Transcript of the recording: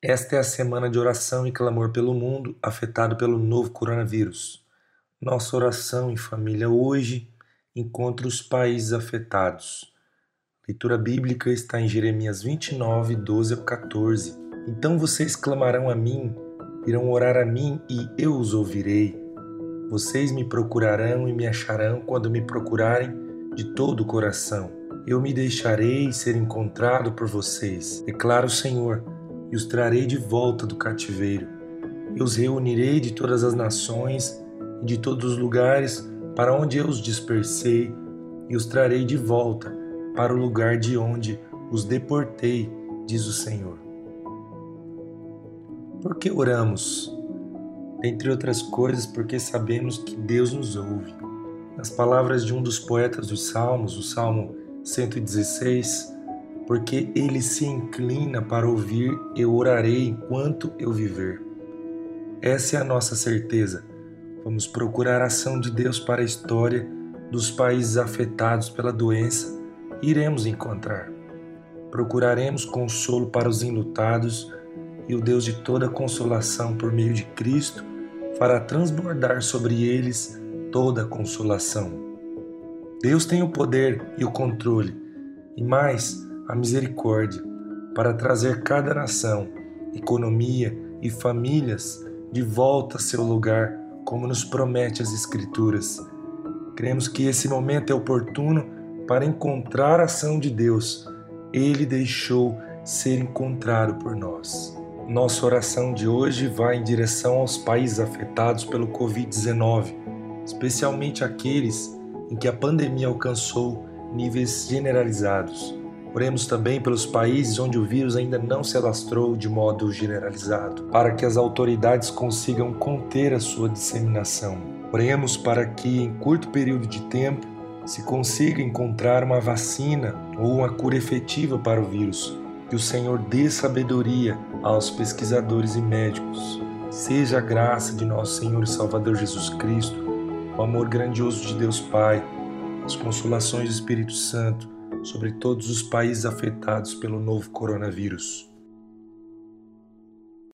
Esta é a semana de oração e clamor pelo mundo afetado pelo novo coronavírus. Nossa oração em família hoje encontra os países afetados. A leitura bíblica está em Jeremias 29, 12 ao 14. Então vocês clamarão a mim, irão orar a mim e eu os ouvirei. Vocês me procurarão e me acharão quando me procurarem de todo o coração. Eu me deixarei ser encontrado por vocês, declara o Senhor, e os trarei de volta do cativeiro. Eu os reunirei de todas as nações e de todos os lugares para onde eu os dispersei, e os trarei de volta para o lugar de onde os deportei, diz o Senhor. Por que oramos? Entre outras coisas, porque sabemos que Deus nos ouve. Nas palavras de um dos poetas dos Salmos, o Salmo 116, porque ele se inclina para ouvir, eu orarei enquanto eu viver. Essa é a nossa certeza. Vamos procurar a ação de Deus para a história dos países afetados pela doença iremos encontrar. Procuraremos consolo para os enlutados e o Deus de toda consolação por meio de Cristo fará transbordar sobre eles toda consolação. Deus tem o poder e o controle, e mais a misericórdia, para trazer cada nação, economia e famílias de volta a seu lugar, como nos promete as Escrituras. Cremos que esse momento é oportuno para encontrar a ação de Deus. Ele deixou ser encontrado por nós. Nossa oração de hoje vai em direção aos países afetados pelo Covid-19, especialmente aqueles em que a pandemia alcançou níveis generalizados. Oremos também pelos países onde o vírus ainda não se alastrou de modo generalizado, para que as autoridades consigam conter a sua disseminação. Oremos para que, em curto período de tempo, se consiga encontrar uma vacina ou uma cura efetiva para o vírus. Que o Senhor dê sabedoria aos pesquisadores e médicos. Seja a graça de nosso Senhor e Salvador Jesus Cristo o amor grandioso de Deus Pai, as consolações do Espírito Santo sobre todos os países afetados pelo novo coronavírus.